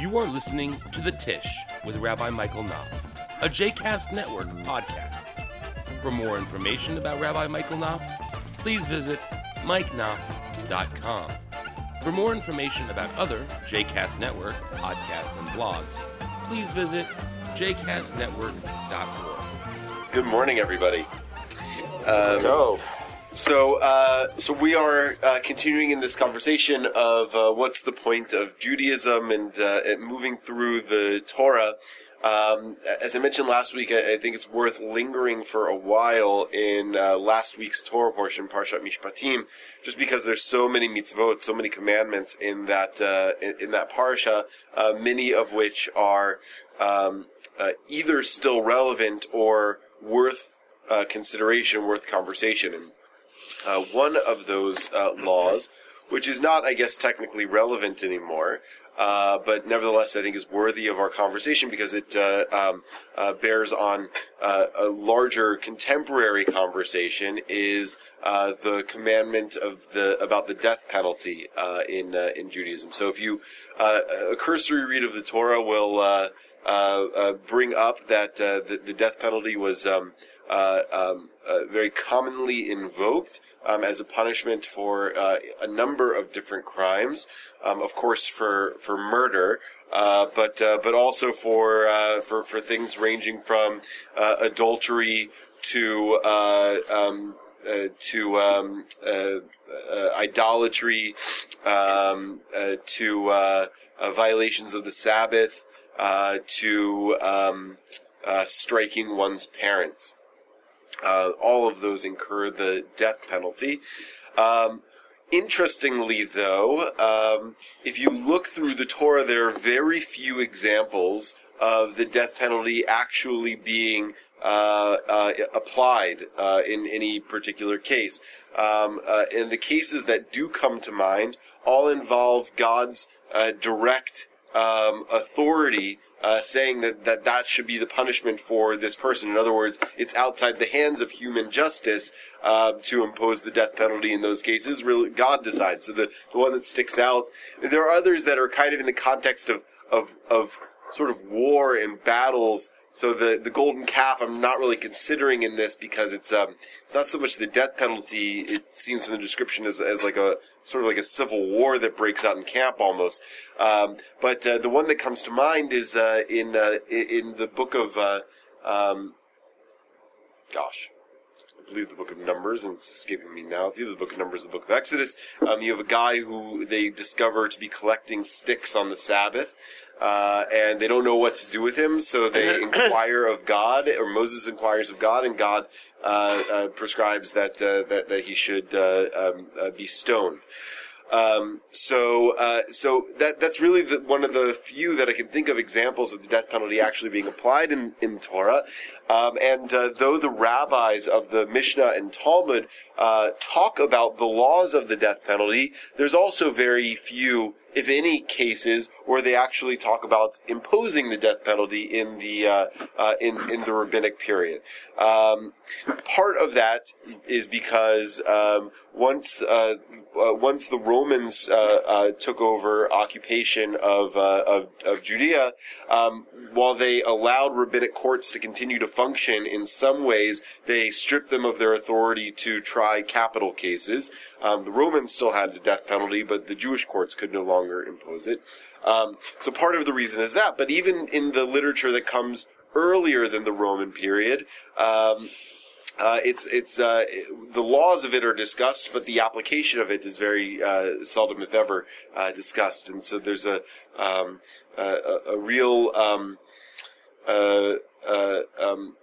You are listening to The Tish with Rabbi Michael Knopf, a JCast Network podcast. For more information about Rabbi Michael Knopf, please visit mikeknopf.com. For more information about other JCast Network podcasts and blogs, please visit jcastnetwork.org. Good morning, everybody. Um, So, So, uh, so we are uh, continuing in this conversation of uh, what's the point of Judaism and, uh, and moving through the Torah. Um, as I mentioned last week, I, I think it's worth lingering for a while in uh, last week's Torah portion, Parshat Mishpatim, just because there's so many mitzvot, so many commandments in that uh, in, in that parsha, many of which are um, either still relevant or worth consideration, worth conversation. And uh, one of those uh, laws, which is not, I guess, technically relevant anymore, uh, but nevertheless, I think is worthy of our conversation because it uh, um, uh, bears on uh, a larger contemporary conversation. Is uh, the commandment of the about the death penalty uh, in in Judaism? So, if you a cursory read of the Torah will bring up that the, the death penalty was. Um, uh, um, uh, very commonly invoked um, as a punishment for uh, a number of different crimes. Um, of course, for for murder, uh, but uh, but also for uh, for for things ranging from uh, adultery to uh, um, uh, to um, uh, uh, idolatry, to violations of the Sabbath, uh, to um, uh, striking one's parents. Uh, all of those incur the death penalty. Um, interestingly, though, um, if you look through the Torah, there are very few examples of the death penalty actually being uh, uh, applied uh, in any particular case. Um, uh, and the cases that do come to mind all involve God's uh, direct um, authority uh, saying that, that that should be the punishment for this person. In other words, it's outside the hands of human justice uh, to impose the death penalty in those cases. Really, God decides. So the, the one that sticks out. There are others that are kind of in the context of of of sort of war and battles. So the the golden calf, I'm not really considering in this because it's um it's not so much the death penalty. It seems from the description as as like a sort of like a civil war that breaks out in camp almost. Um, but uh, the one that comes to mind is uh, in uh, in the book of uh, um, gosh. I believe the book of Numbers, and it's escaping me now. It's either the book of Numbers or the book of Exodus. Um, you have a guy who they discover to be collecting sticks on the Sabbath, uh, and they don't know what to do with him, so they inquire of God, or Moses inquires of God, and God uh, uh, prescribes that, uh, that that he should uh, um, uh, be stoned. Um, so, uh, so that that's really the, one of the few that I can think of examples of the death penalty actually being applied in in Torah. Um, and uh, though the rabbis of the Mishnah and Talmud uh, talk about the laws of the death penalty, there's also very few, if any, cases where they actually talk about imposing the death penalty in the uh, uh, in in the rabbinic period. Um, part of that is because um, once uh, uh, once the Romans uh, uh, took over occupation of of, of Judea, um, while they allowed rabbinic courts to continue to function in some ways, they stripped them of their authority to try capital cases. Um, the Romans still had the death penalty, but the Jewish courts could no longer impose it. Um, so part of the reason is that. But even in the literature that comes earlier than the Roman period, um, uh, it's it's uh, the laws of it are discussed, but the application of it is very uh, seldom, if ever, uh, discussed. And so there's a um, a a real um, uh, uh, um,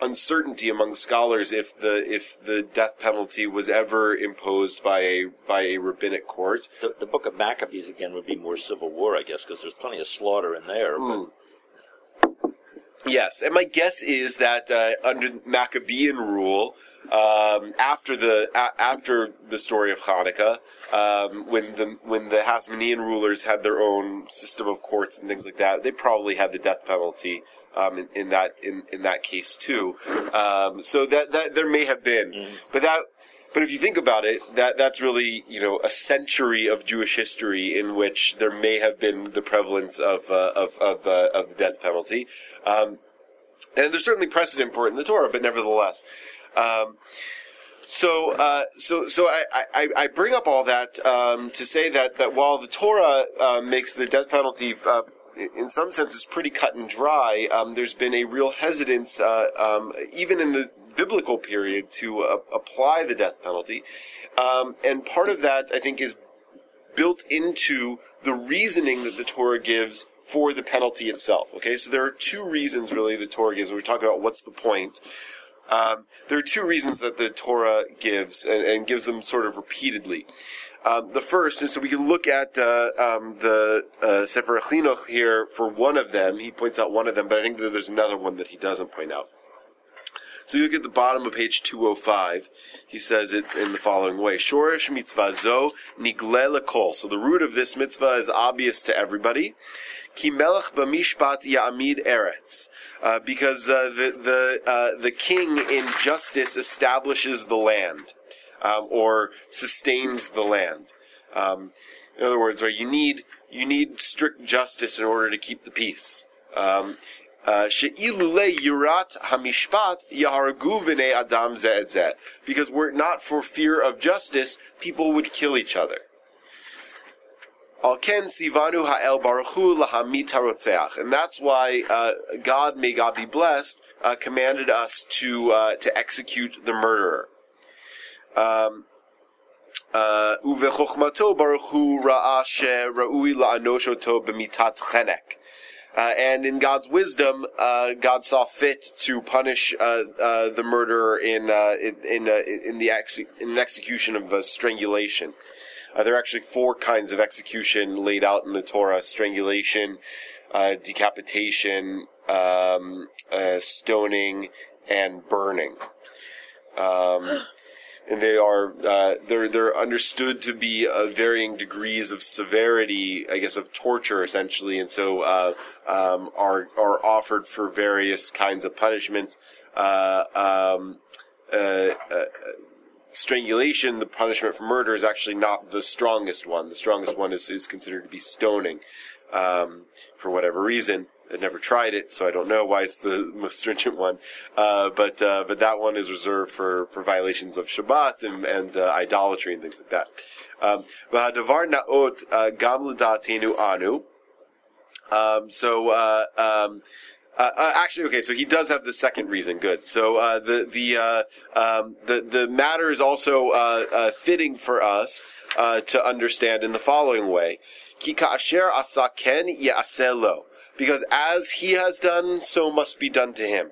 uncertainty among scholars if the if the death penalty was ever imposed by a by a rabbinic court. the, the book of Maccabees again would be more civil war, I guess, because there's plenty of slaughter in there. But Yes, and my guess is that uh, under Maccabean rule, um, after the a- after the story of Hanukkah, um, when the when the Hasmonean rulers had their own system of courts and things like that, they probably had the death penalty um, in, in that in, in that case too. Um, so that that there may have been, but that But if you think about it, that that's really you know a century of Jewish history in which there may have been the prevalence of uh, of of, uh, of the death penalty, um, and there's certainly precedent for it in the Torah, but nevertheless. Um, so, uh, so, so I, I, I bring up all that um, to say that, that while the Torah uh, makes the death penalty uh, in some sense, senses pretty cut and dry, um, there's been a real hesitance, uh, um, even in the biblical period, to uh, apply the death penalty. Um, and part of that, I think, is built into the reasoning that the Torah gives for the penalty itself. Okay, so there are two reasons really the Torah gives we talk about what's the point. Um, there are two reasons that the Torah gives, and, and gives them sort of repeatedly. Um, the first is so we can look at uh, um, the uh, Sefer Chinuch here for one of them. He points out one of them, but I think that there's another one that he doesn't point out. So you look at the bottom of page 205. He says it in the following way: Shorish mitzvah zo nigle kol. So the root of this mitzvah is obvious to everybody. Ki melech b'mishpat ya'amid eretz, uh, because uh, the the uh, the king in justice establishes the land, um, or sustains the land. Um, in other words, right, you need you need strict justice in order to keep the peace. Um, adam Because were it not for fear of justice, people would kill each other. And that's why uh, God, may God be blessed, uh, commanded us to uh, to execute the murderer. Um, Uvechochmato baruchu ra'a she ra'ui b'mitat chenek. Uh, and in God's wisdom, uh, God saw fit to punish uh, uh the murderer in uh, in in, uh, in the ex- in an execution of strangulation. there are actually four kinds of execution laid out in the Torah: strangulation, decapitation, um, stoning, and burning. Um, and they are uh, they're they're understood to be uh, varying degrees of severity, I guess, of torture essentially, and so uh, um, are are offered for various kinds of punishments. Uh, um, uh, uh, strangulation, the punishment for murder, is actually not the strongest one. The strongest one is, is considered to be stoning, um, for whatever reason. I've never tried it, so I don't know why it's the most stringent one. Uh, but uh, but that one is reserved for, for violations of Shabbat and, and uh, idolatry and things like that. Um, uh. Um, so uh, um, uh, actually, okay. So he does have the second reason. Good. So the the um, the the matter is also fitting for us to understand in the following way: Ki ka'asher asaken ye'aselo because as he has done, so must be done to him.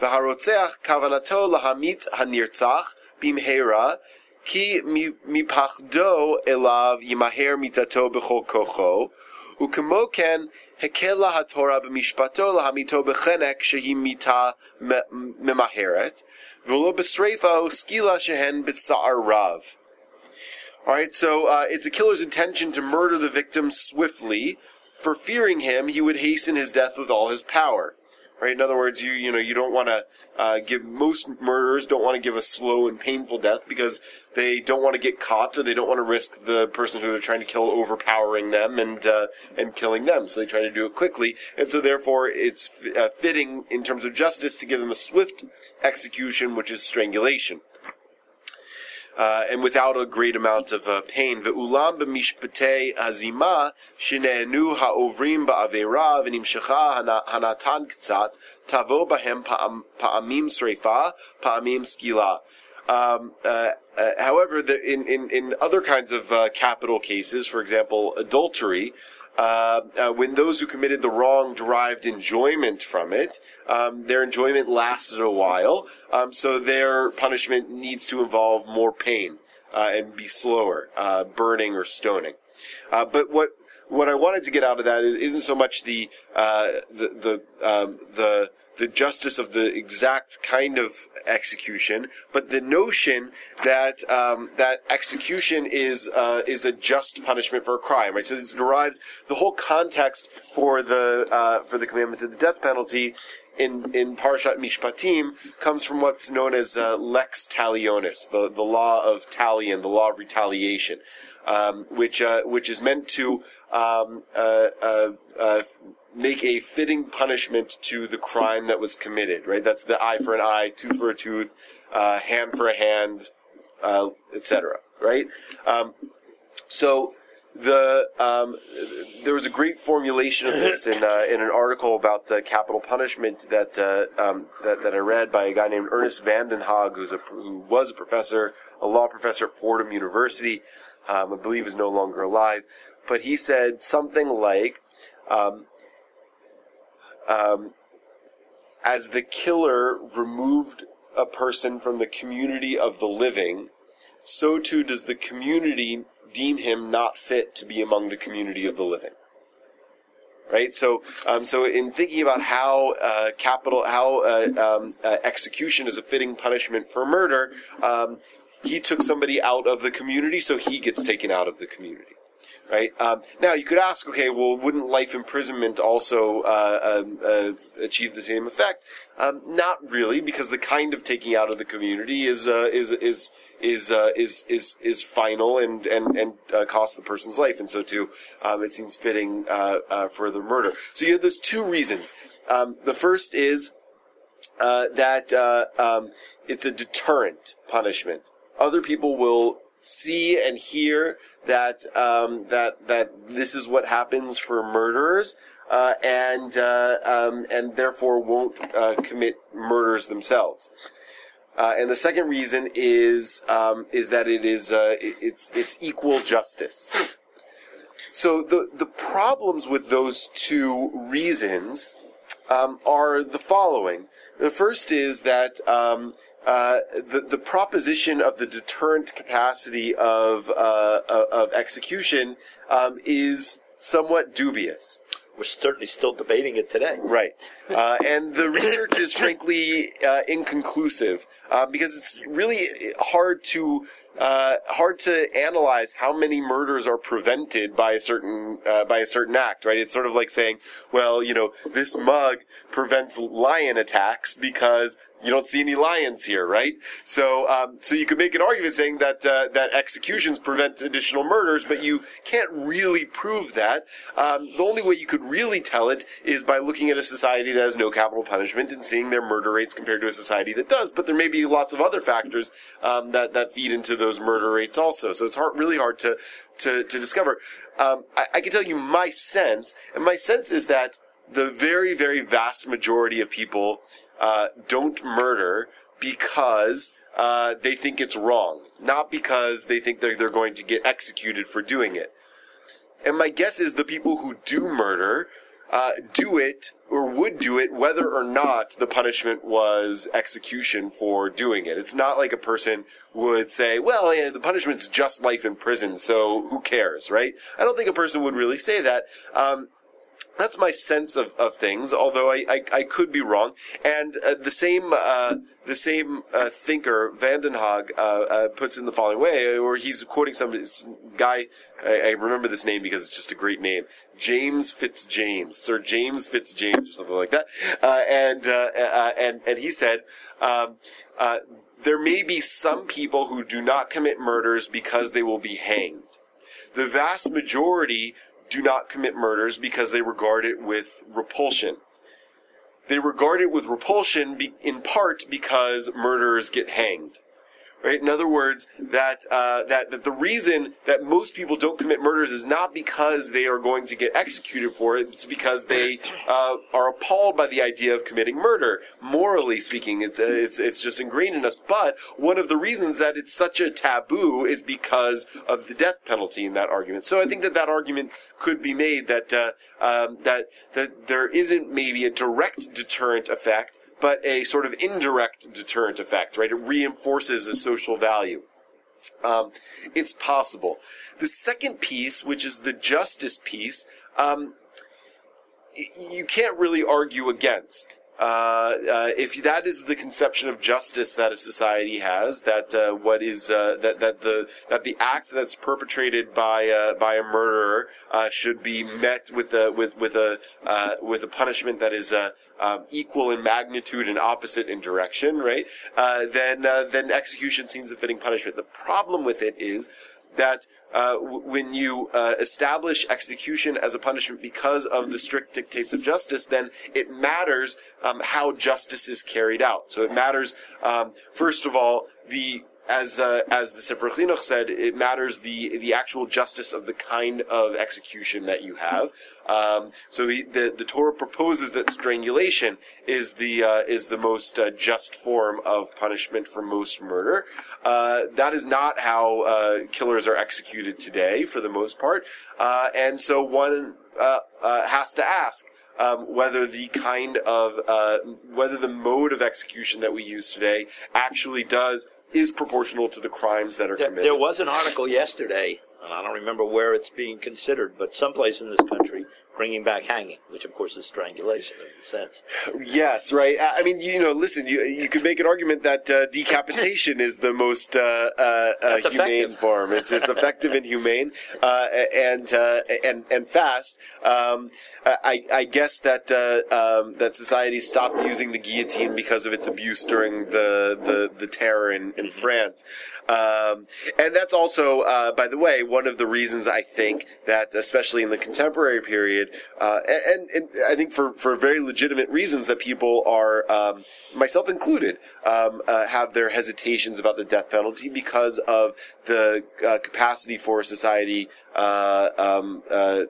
V'harotzeach kavanato lahamit hanirtzach bimhera ki mipachdo elav yimaher mitato b'chol kocho ukemo ken hekela haTorah b'mishpato lahamito b'chenek shehi mita memaheret v'lo b'sreifa skila shehen b'tsa'ar rav. All right, so uh, it's a killer's intention to murder the victim swiftly, for fearing him, he would hasten his death with all his power. Right? In other words, you you know you don't want to uh, give most murderers don't want to give a slow and painful death because they don't want to get caught or they don't want to risk the person who they're trying to kill overpowering them and uh, and killing them. So they try to do it quickly, and so therefore it's uh, fitting in terms of justice to give them a swift execution, which is strangulation uh, and without a great amount of uh, pain. Ve'ulam b'mishpatei azima shenenu ha'ovrim ba'avera v'nimshecha hanatan k'tzat tavo bahem pa'amim sreifa pa'amim skila. Um, uh, uh, however, the, in, in, in other kinds of uh, capital cases, for example, adultery, uh, uh, when those who committed the wrong derived enjoyment from it, um, their enjoyment lasted a while, um, so their punishment needs to involve more pain uh, and be slower, uh, burning or stoning. Uh, but what what I wanted to get out of that is, isn't so much the uh, the the um, the the justice of the exact kind of execution, but the notion that um, that execution is uh, is a just punishment for a crime, right? So it derives the whole context for the uh, for the commandment of the death penalty in in Parashat Mishpatim comes from what's known as uh, lex talionis, the the law of talion, the law of retaliation, um, which uh, which is meant to um, uh, uh, uh, make a fitting punishment to the crime that was committed. Right, that's the eye for an eye, tooth for a tooth, uh, hand for a hand, uh, etc. Right, um, so the um, there was a great formulation of this in uh, in an article about uh, capital punishment that, uh, um, that that I read by a guy named Ernest van den Haag, who's a who was a professor, a law professor at Fordham University. Um, I believe is no longer alive, but he said something like. Um, um, as the killer removed a person from the community of the living, so too does the community deem him not fit to be among the community of the living. Right. So, um, so in thinking about how uh, capital, how uh, um, uh, execution is a fitting punishment for murder, um, he took somebody out of the community, so he gets taken out of the community. Right um, now, you could ask, okay, well, wouldn't life imprisonment also uh, um, uh, achieve the same effect? Um, not really, because the kind of taking out of the community is uh, is is is uh, is is is final and and and uh, costs the person's life, and so too, um, it seems fitting uh, uh, for the murder. So you have those two reasons. Um, the first is uh, that uh, um, it's a deterrent punishment. Other people will see and hear that um, that that this is what happens for murderers, uh, and uh, um, and therefore won't uh, commit murders themselves. Uh, and the second reason is um, is that it is uh, it- it's it's equal justice. So the the problems with those two reasons um, are the following. The first is that um, uh, the the proposition of the deterrent capacity of uh, of of execution um, is somewhat dubious. We're certainly still debating it today. Right. Uh, and the research is frankly uh, inconclusive uh, because it's really hard to uh, hard to analyze how many murders are prevented by a certain uh, by a certain act. Right. It's sort of like saying, well, you know, this mug prevents lion attacks because you don't see any lions here, right? So, um, so you could make an argument saying that uh, that executions prevent additional murders, but you can't really prove that. Um, the only way you could really tell it is by looking at a society that has no capital punishment and seeing their murder rates compared to a society that does. But there may be lots of other factors um, that that feed into those murder rates also. So it's hard, really hard to to, to discover. Um, I, I can tell you my sense, and my sense is that the very, very vast majority of people uh, don't murder because uh, they think it's wrong, not because they think they're, they're going to get executed for doing it. And my guess is the people who do murder uh, do it or would do it whether or not the punishment was execution for doing it. It's not like a person would say, well, yeah, the punishment's just life in prison, so who cares, right? I don't think a person would really say that. Um, that's my sense of, of things, although I, I, I could be wrong. And uh, the same uh, the same uh, thinker, van den Haag, uh, uh, puts in the following way, or he's quoting some guy. I, I remember this name because it's just a great name, James Fitzjames, Sir James Fitzjames, or something like that. Uh, and and and he said. Um, there may be some people who do not commit murders because they will be hanged. The vast majority do not commit murders because they regard it with repulsion. They regard it with repulsion be, in part because murderers get hanged. Right? In other words, that, uh, that that the reason that most people don't commit murders is not because they are going to get executed for it. It's because they uh, are appalled by the idea of committing murder. Morally speaking, it's uh, it's it's just ingrained in us. But one of the reasons that it's such a taboo is because of the death penalty in that argument. So I think that that argument could be made that uh, um, that that there isn't maybe a direct deterrent effect but a sort of indirect deterrent effect, right? It reinforces a social value. Um, it's possible. The second piece, which is the justice piece, um, you can't really argue against. Uh, uh, if that is the conception of justice that a society has, that uh, what is uh, that that the that the act that's perpetrated by uh, by a murderer uh, should be met with a with with a with a punishment that is um, equal in magnitude and opposite in direction, right? then then execution seems a fitting punishment. The problem with it is that uh, when you uh, establish execution as a punishment because of the strict dictates of justice, then it matters um, how justice is carried out. So it matters, um, first of all, the as uh, as the Sefer Chinuch said, it matters the the actual justice of the kind of execution that you have. Um, so he, the the Torah proposes that strangulation is the uh, is the most uh, just form of punishment for most murder. Uh, that is not how uh, killers are executed today, for the most part, uh, and so one has to ask. Um, whether the kind of uh, whether the mode of execution that we use today actually does is proportional to the crimes that are there, committed. There was an article yesterday, and I don't remember where it's being considered, but someplace in this country bringing back hanging, which of course is strangulation in a sense. Yes, right. I mean, you know, listen, you you could make an argument that uh, decapitation is the most uh, uh, uh humane form. It's, it's effective and humane, uh, and uh, and and fast. Um, I, I guess that um, that society stopped using the guillotine because of its abuse during the the, the terror in, in France. Um, and that's also, uh, by the way, one of the reasons I think that, especially in the contemporary period, uh, and, and, I think for, for very legitimate reasons, that people are, um, myself included, um, uh, have their hesitations about the death penalty because of the uh, capacity for society uh, um, uh,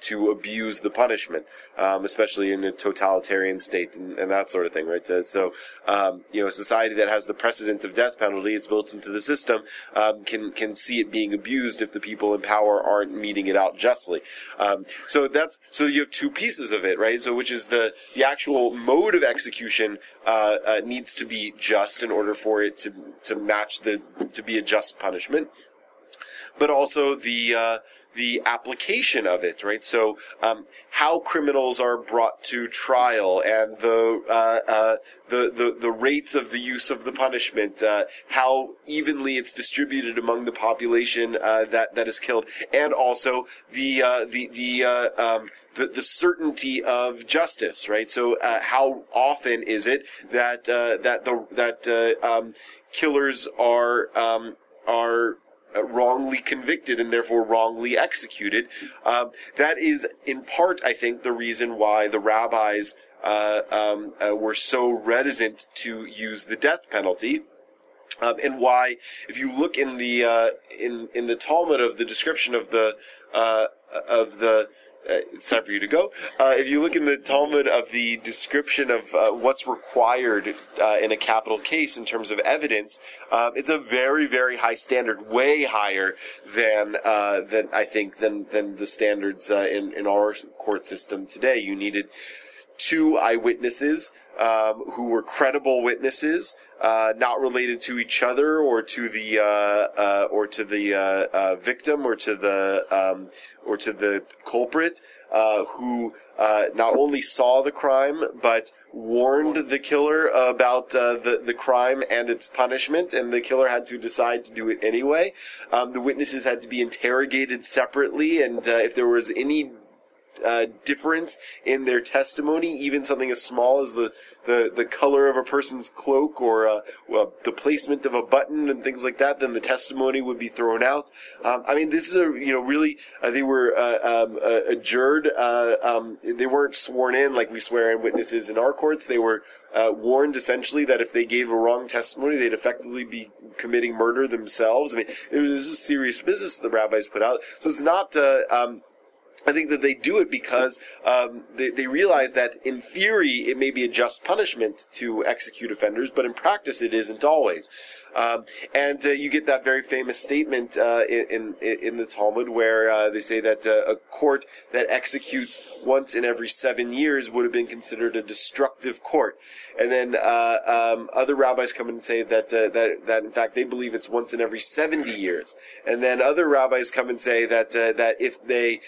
to abuse the punishment, um, especially in a totalitarian state and, and, that sort of thing, right? So, um, you know, a society that has the precedent of death penalty, it's built into the system, um, can can see it being abused if the people in power aren't meeting it out justly. Um, so that's so you have two pieces of it, right? So which is the the actual mode of execution uh, uh, needs to be just in order for it to to match the to be a just punishment, but also the uh, the application of it, right? So, um, how criminals are brought to trial and the, uh, uh, the, the, the rates of the use of the punishment, uh, how evenly it's distributed among the population, uh, that, that is killed, and also the, uh, the, the, uh, um, the, the certainty of justice, right? So, how often is it that, that the, that, um, killers are, um, are wrongly convicted and therefore wrongly executed. Um, that is, in part, I think, the reason why the rabbis uh, um, uh, were so reticent to use the death penalty. Um, and why, if you look in the uh, in in the Talmud of the description of the uh, of the uh, it's time for you to go. Uh, if you look in the Talmud of the description of uh, what's required uh, in a capital case in terms of evidence, um, it's a very, very high standard, way higher than uh, than I think than than the standards uh, in in our court system today. You needed two eyewitnesses um, who were credible witnesses, uh, not related to each other or to the uh, uh, or to the uh, uh, victim or to the um, or to the culprit, uh, who not only saw the crime but warned the killer about the the crime and its punishment, and the killer had to decide to do it anyway. Um, the witnesses had to be interrogated separately, and if there was any uh, difference in their testimony, even something as small as the, the, the color of a person's cloak or uh, well, the placement of a button and things like that, then the testimony would be thrown out. Um, I mean, this is a you know really uh, they were uh, um, adjured. Uh, um, they weren't sworn in like we swear in witnesses in our courts. They were uh, warned essentially that if they gave a wrong testimony, they'd effectively be committing murder themselves. I mean, it was a serious business the rabbis put out. So it's not. Uh, um, I think that they do it because um, they, they realize that in theory it may be a just punishment to execute offenders, but in practice it isn't always. Um, and uh, you get that very famous statement uh, in, in, in the Talmud where uh, they say that uh, a court that executes once in every seven years would have been considered a destructive court. And then uh, um, other rabbis come and say that uh, that that in fact they believe it's once in every seventy years. And then other rabbis come and say that that if they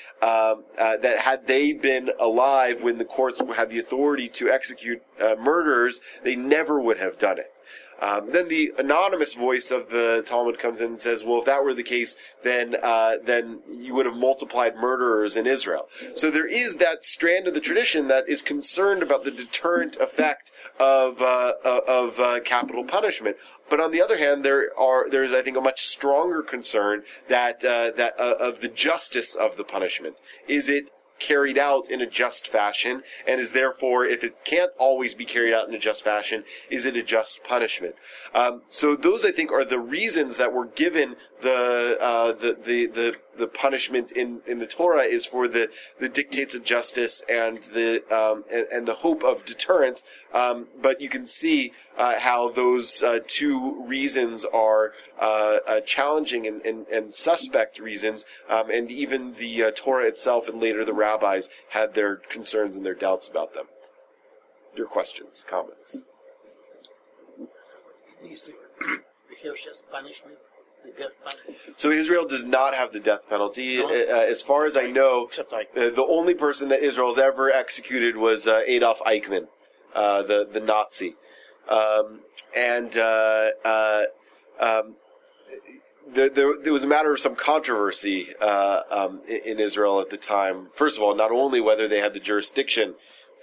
uh, that had they been alive when the courts had the authority to execute uh, murderers, they never would have done it. Um, then the anonymous voice of the Talmud comes in and says, "Well, if that were the case, then uh, then you would have multiplied murderers in Israel." So there is that strand of the tradition that is concerned about the deterrent effect of uh, uh, of uh, capital punishment. But on the other hand, there are there is I think a much stronger concern that uh, that uh, of the justice of the punishment. Is it carried out in a just fashion, and is therefore, if it can't always be carried out in a just fashion, is it a just punishment? Um, so those, I think, are the reasons that were given the uh, the, the the the punishment in, in the Torah is for the, the dictates of justice and the um, and, and the hope of deterrence. Um, but you can see uh, how those uh, two reasons are uh, uh challenging and, and, and, suspect reasons, um, and even the uh, Torah itself and later the rabbis had their concerns and their doubts about them. Your questions, comments? Is just punishment? So Israel does not have the death penalty. No. Uh, as far as I know, Except I. uh, the only person that Israel's ever executed was uh, Adolf Eichmann, uh, the the Nazi, um, and uh, uh, um, there, there, there, was a matter of some controversy uh, um, in, in, Israel at the time. First of all, not only whether they had the jurisdiction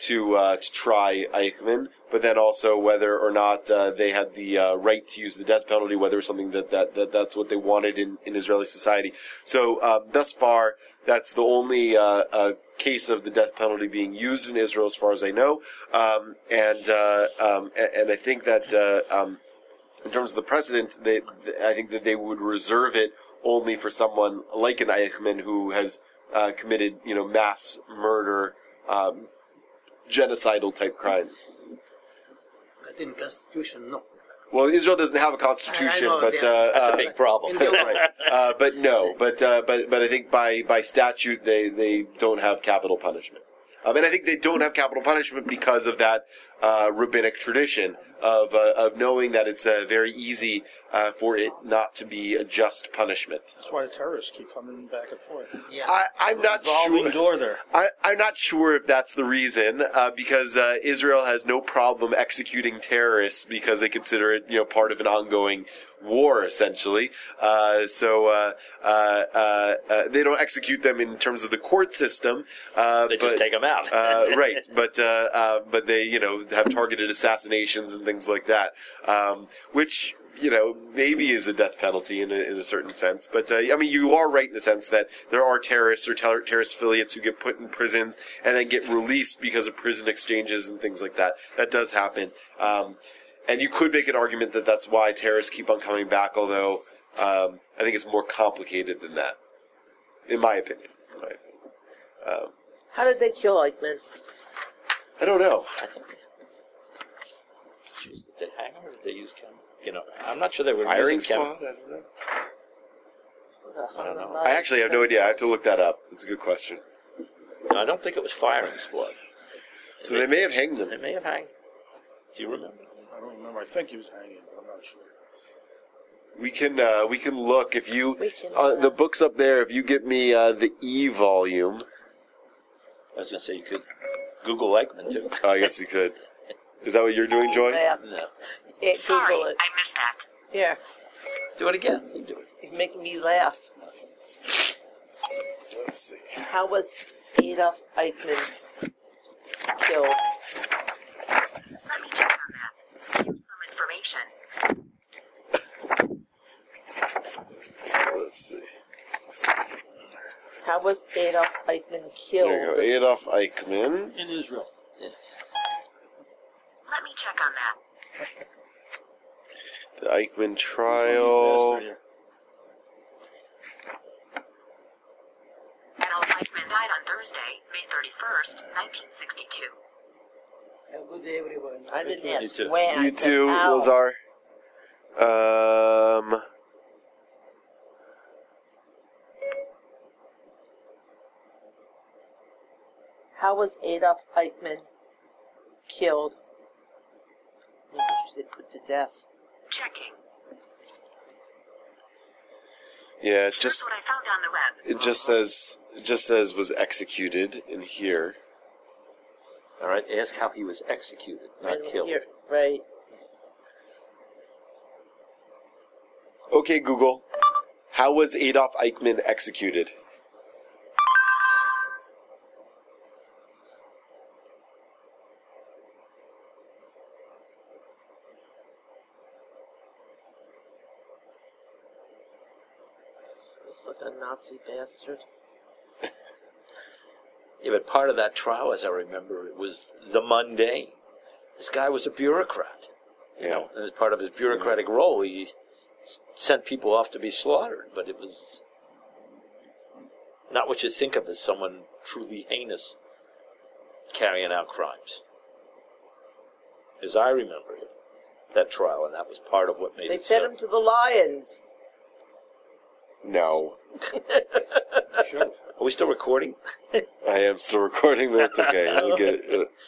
to to try Eichmann, but then also whether or not uh, they had the uh, right to use the death penalty, whether it's something that, that, that that's what they wanted in, in Israeli society. So uh, thus far, that's the only uh, uh, case of the death penalty being used in Israel, as far as I know. Um, and, uh, um, and, and I think that um, in terms of the precedent, they, I think that they would reserve it only for someone like an Eichmann who has committed, you know, mass murder, um, genocidal type crimes But in constitution, no. Well, Israel doesn't have a constitution, know, but yeah. uh, That's uh, a big problem. right. Uh, but no, but uh, but but I think by by statute they they don't have capital punishment. Um, and I think they don't have capital punishment because of that uh, rabbinic tradition of uh, of knowing that it's uh, very easy uh, for it not to be a just punishment. That's why the terrorists keep coming back and forth. Yeah. I, I'm not sure. door there. I, I'm not sure if that's the reason, uh, because uh, Israel has no problem executing terrorists because they consider it, you know, part of an ongoing war, essentially. Uh, so uh, uh, uh, uh they don't execute them in terms of the court system. they but, just take them out. right, but but they, you know, have targeted assassinations and things like that, um, which you know, maybe is a death penalty in a, in a certain sense. But, uh, I mean, you are right in the sense that there are terrorists or ter- terrorist affiliates who get put in prisons and then get released because of prison exchanges and things like that. That does happen. Um, and you could make an argument that that's why terrorists keep on coming back, although um, I think it's more complicated than that, in my opinion. In my opinion. Um, How did they kill Eichmann? I don't know. I think. Jeez, did they hang him or did they use chem? You know, I'm not sure they were Firing using chem. squad? I don't know. I don't know. I actually have no idea. I have to look that up. It's a good question. No, I don't think it was firing squad. So they may have hanged him. They him. may have hanged. Do you remember? I don't remember. I think he was hanging, but I'm not sure. We can uh, we can look if you We can, uh, the uh, book's up there. If you get me uh, the E volume, I was going to say you could Google Eichmann too. oh, I guess you could. Is that what you're doing, Joy? Yeah. No. Yeah, Sorry, Google it. I missed that. Here, Do it again. You do it. he's making me laugh. Let's see. How was Adolf Eichmann killed? Let me check on that. Here's some information. Let's see. How was Adolf Eichmann killed? There you go. Adolf Eichmann. In Israel. Let me check on that. The Eichmann trial. Adolf Eichmann died on Thursday, May 31st, 1962. Have a good day, everyone. I didn't You ask too. when. You too, how. Lazar. Um. How was Adolf Eichmann killed? Maybe they put to death. Checking. Yeah, it just what I found on the web. it just says it just says was executed in here. All right, ask how he was executed, not Right killed. here. Right. Okay, Google. How was Adolf Eichmann executed? Looks like a Nazi bastard. Yeah, but part of that trial, as I remember, it was the mundane. This guy was a bureaucrat, you know, and as part of his bureaucratic role, he s- sent people off to be slaughtered. But it was not what you think of as someone truly heinous carrying out crimes. As I remember it, that trial, and that was part of what made They it fed so. him to the lions. No. Should have. Are we still recording? I am still recording, but it's okay. You'll get it.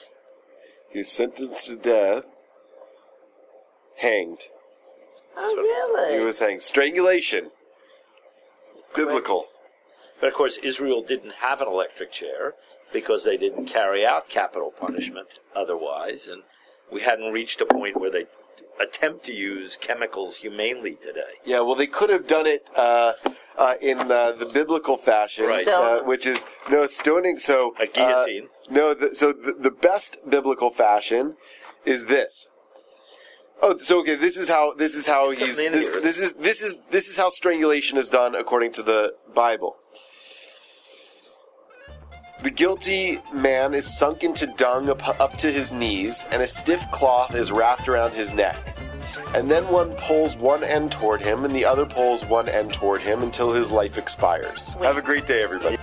He was sentenced to death. Hanged. Oh, what- really? He was hanged. Strangulation. Biblical. But of course, Israel didn't have an electric chair because they didn't carry out capital punishment otherwise, and we hadn't reached a point where they attempt to use chemicals humanely today. Yeah, well, they could have done it uh, uh, in uh, the biblical fashion, Right. uh, which is no stoning. So A guillotine. Uh, no, the, so the, the best biblical fashion is this. Oh, so okay. This is how this is how Something he's this, this is this is this is how strangulation is done according to the Bible. The guilty man is sunk into dung up, up to his knees, and a stiff cloth is wrapped around his neck. And then one pulls one end toward him, and the other pulls one end toward him until his life expires. Have a great day, everybody.